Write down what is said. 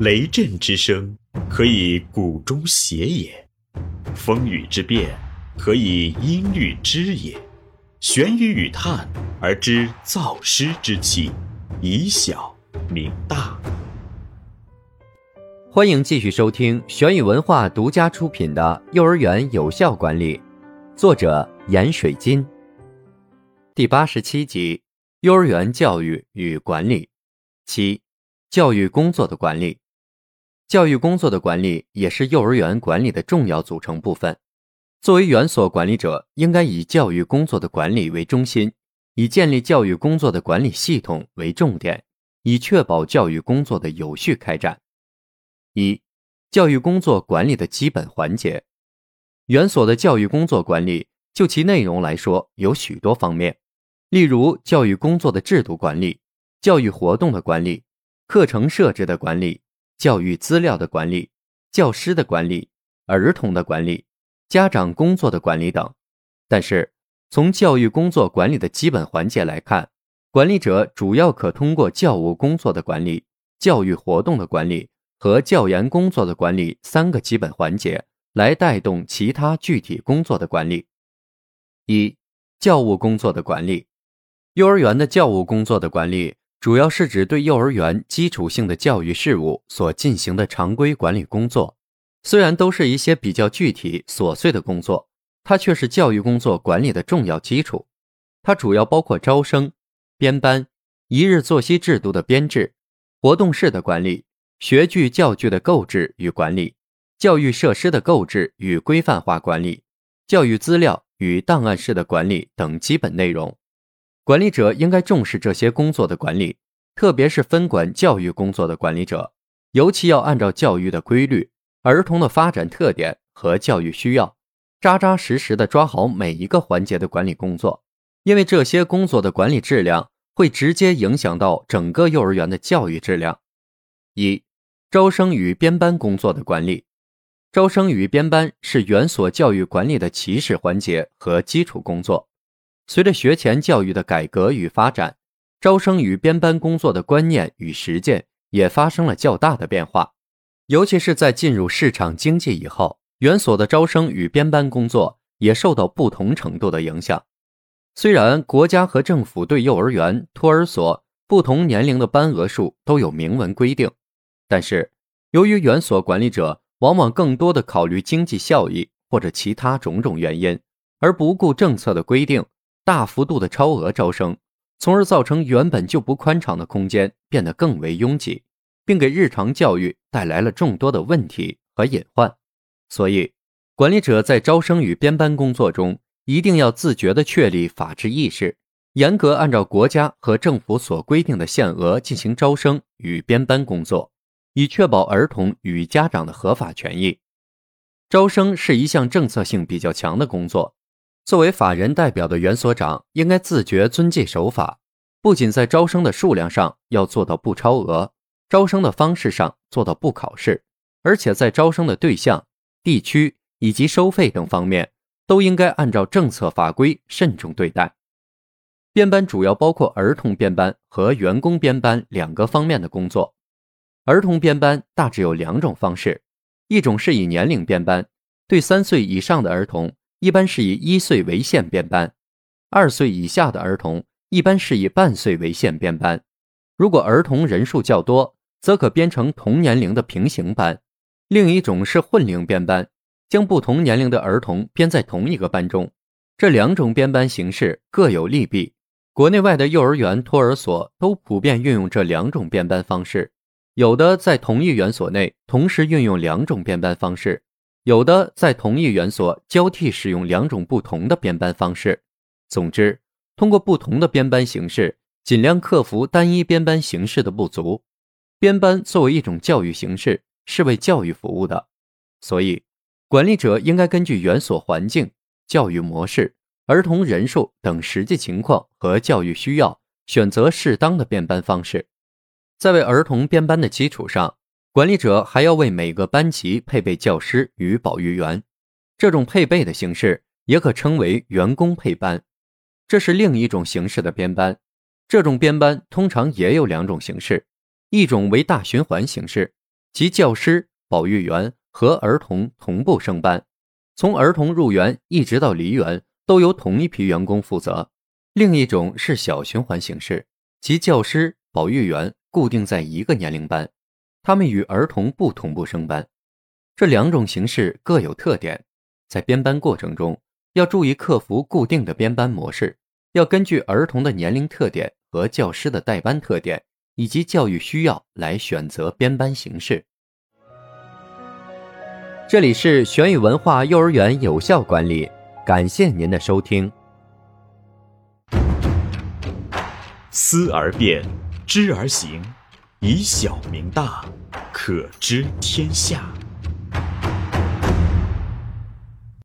雷震之声，可以鼓中谐也；风雨之变，可以音律之也。玄于与叹而知造湿之气，以小明大。欢迎继续收听玄宇文化独家出品的《幼儿园有效管理》，作者闫水金。第八十七集：幼儿园教育与管理。七、教育工作的管理。教育工作的管理也是幼儿园管理的重要组成部分。作为园所管理者，应该以教育工作的管理为中心，以建立教育工作的管理系统为重点，以确保教育工作的有序开展。一、教育工作管理的基本环节。园所的教育工作管理，就其内容来说，有许多方面。例如，教育工作的制度管理、教育活动的管理、课程设置的管理、教育资料的管理、教师的管理、儿童的管理、家长工作的管理等。但是，从教育工作管理的基本环节来看，管理者主要可通过教务工作的管理、教育活动的管理。和教研工作的管理三个基本环节，来带动其他具体工作的管理。一、教务工作的管理。幼儿园的教务工作的管理，主要是指对幼儿园基础性的教育事务所进行的常规管理工作。虽然都是一些比较具体琐碎的工作，它却是教育工作管理的重要基础。它主要包括招生、编班、一日作息制度的编制、活动室的管理。学具教具的购置与管理，教育设施的购置与规范化管理，教育资料与档案室的管理等基本内容，管理者应该重视这些工作的管理，特别是分管教育工作的管理者，尤其要按照教育的规律、儿童的发展特点和教育需要，扎扎实实的抓好每一个环节的管理工作，因为这些工作的管理质量会直接影响到整个幼儿园的教育质量。一招生与编班工作的管理，招生与编班是园所教育管理的起始环节和基础工作。随着学前教育的改革与发展，招生与编班工作的观念与实践也发生了较大的变化。尤其是在进入市场经济以后，园所的招生与编班工作也受到不同程度的影响。虽然国家和政府对幼儿园、托儿所不同年龄的班额数都有明文规定。但是，由于园所管理者往往更多的考虑经济效益或者其他种种原因，而不顾政策的规定，大幅度的超额招生，从而造成原本就不宽敞的空间变得更为拥挤，并给日常教育带来了众多的问题和隐患。所以，管理者在招生与编班工作中，一定要自觉地确立法治意识，严格按照国家和政府所规定的限额进行招生与编班工作。以确保儿童与家长的合法权益。招生是一项政策性比较强的工作，作为法人代表的原所长应该自觉遵纪守法，不仅在招生的数量上要做到不超额，招生的方式上做到不考试，而且在招生的对象、地区以及收费等方面，都应该按照政策法规慎重对待。编班主要包括儿童编班和员工编班两个方面的工作。儿童编班大致有两种方式，一种是以年龄编班，对三岁以上的儿童，一般是以一岁为限编班；二岁以下的儿童，一般是以半岁为限编班。如果儿童人数较多，则可编成同年龄的平行班。另一种是混龄编班，将不同年龄的儿童编在同一个班中。这两种编班形式各有利弊，国内外的幼儿园、托儿所都普遍运用这两种编班方式。有的在同一园所内同时运用两种编班方式，有的在同一园所交替使用两种不同的编班方式。总之，通过不同的编班形式，尽量克服单一编班形式的不足。编班作为一种教育形式，是为教育服务的，所以管理者应该根据园所环境、教育模式、儿童人数等实际情况和教育需要，选择适当的编班方式。在为儿童编班的基础上，管理者还要为每个班级配备教师与保育员。这种配备的形式也可称为员工配班，这是另一种形式的编班。这种编班通常也有两种形式，一种为大循环形式，即教师、保育员和儿童同步升班，从儿童入园一直到离园都由同一批员工负责；另一种是小循环形式，即教师、保育员固定在一个年龄班，他们与儿童不同步升班。这两种形式各有特点，在编班过程中要注意克服固定的编班模式，要根据儿童的年龄特点和教师的带班特点以及教育需要来选择编班形式。这里是玄宇文化幼儿园有效管理，感谢您的收听。思而变，知而行，以小明大，可知天下。